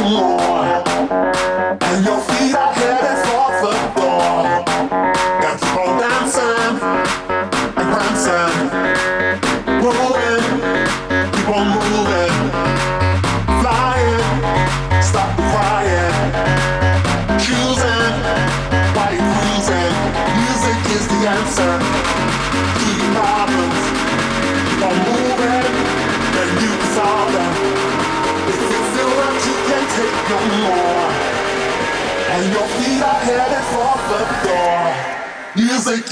more.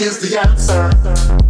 is the answer.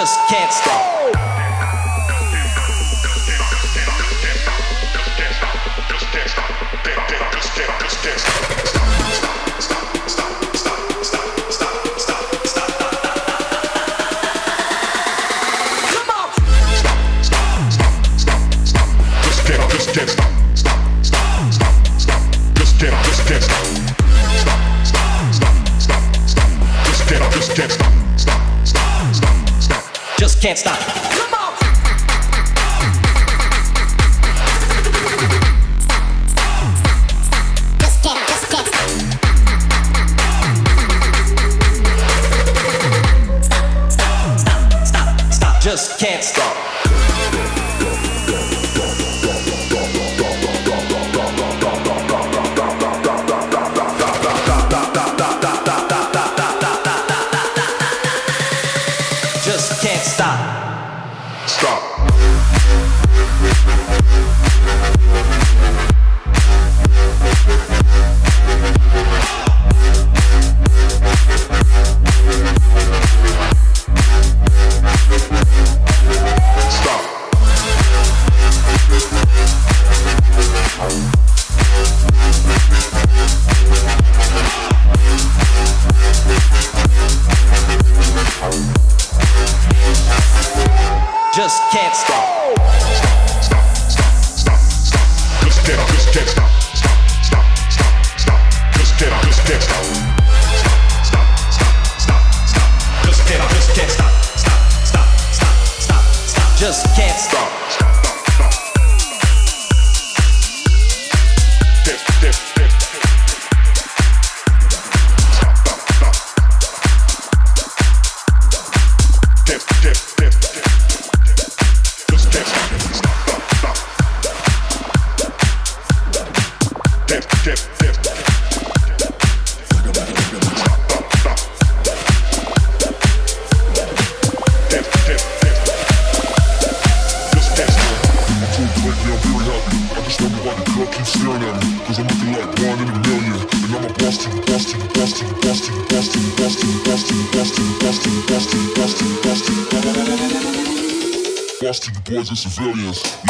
Can't stop. This. And civilians.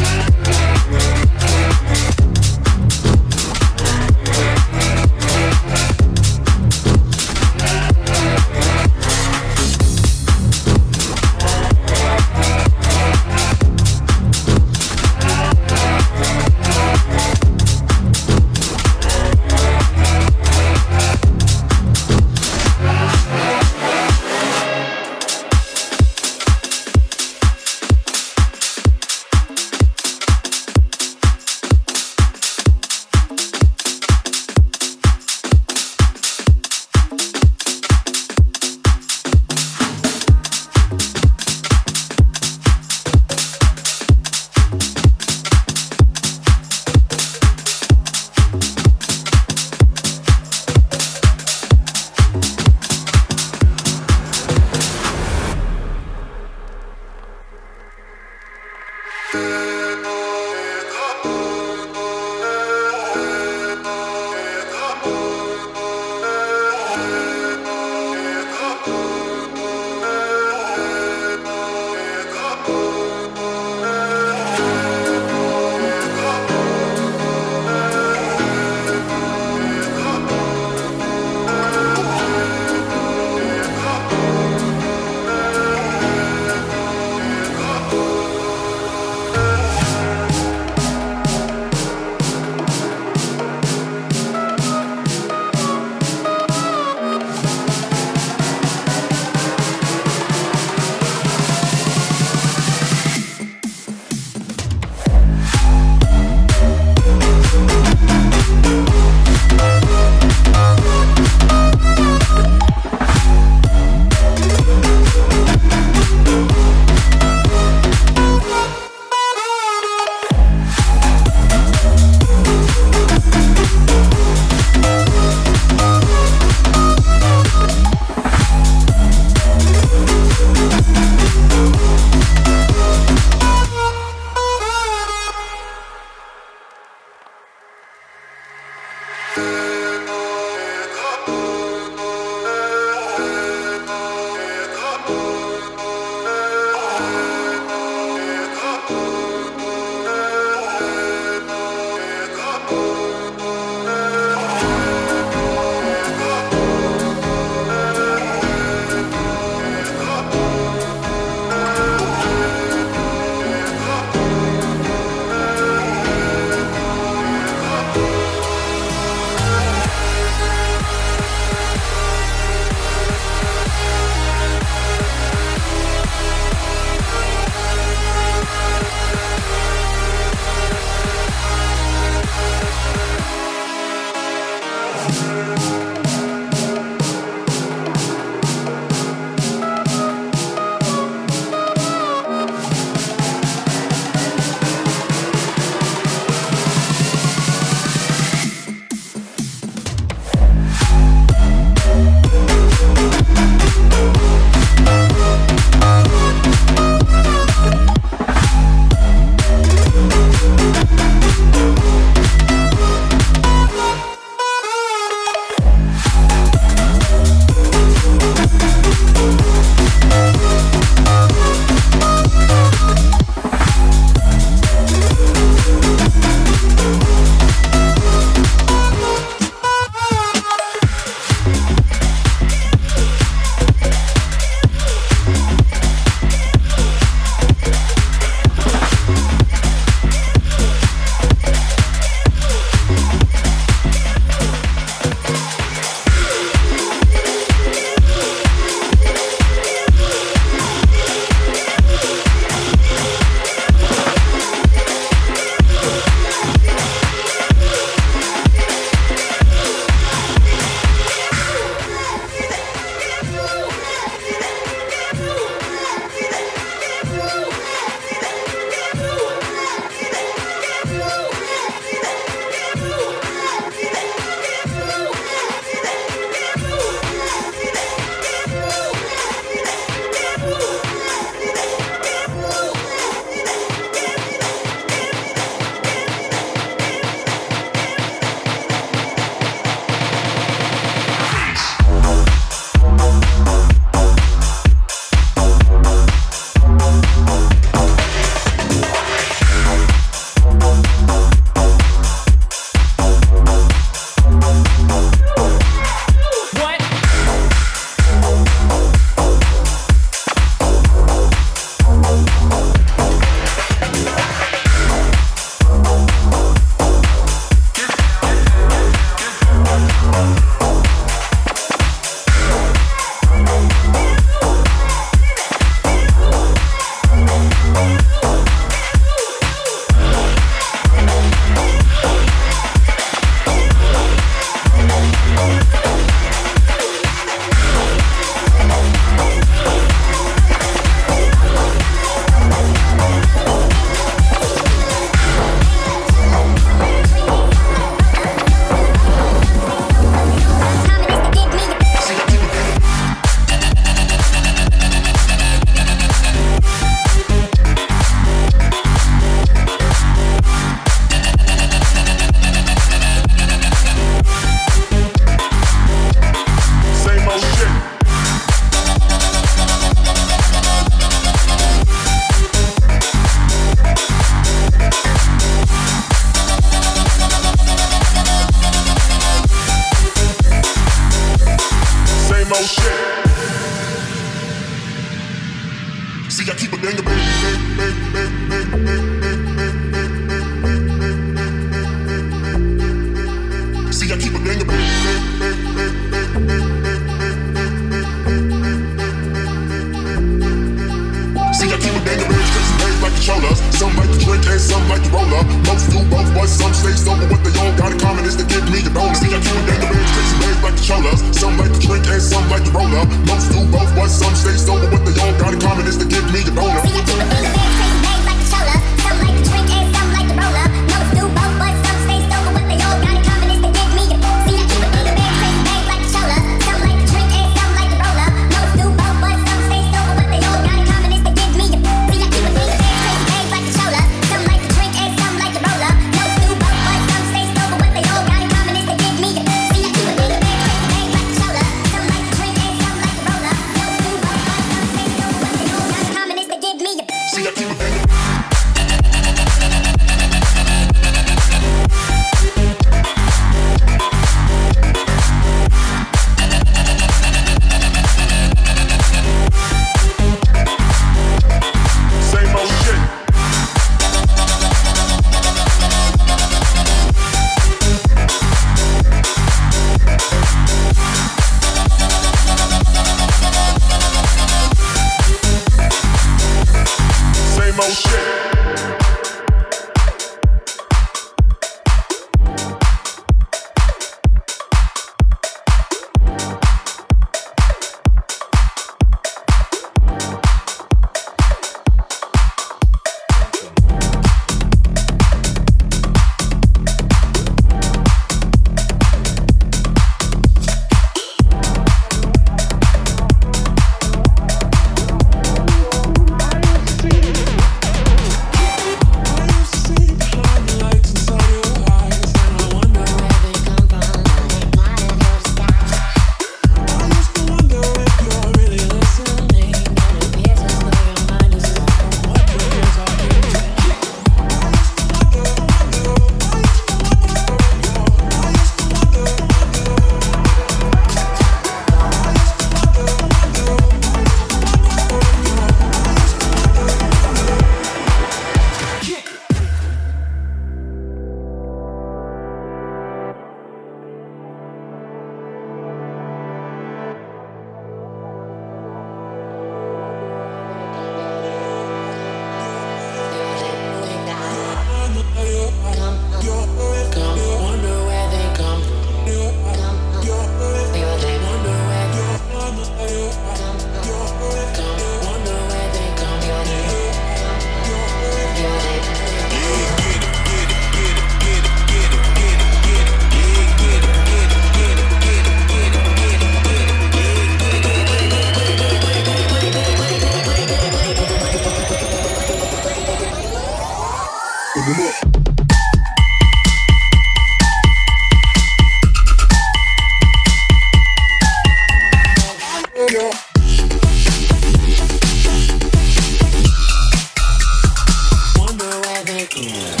Yeah.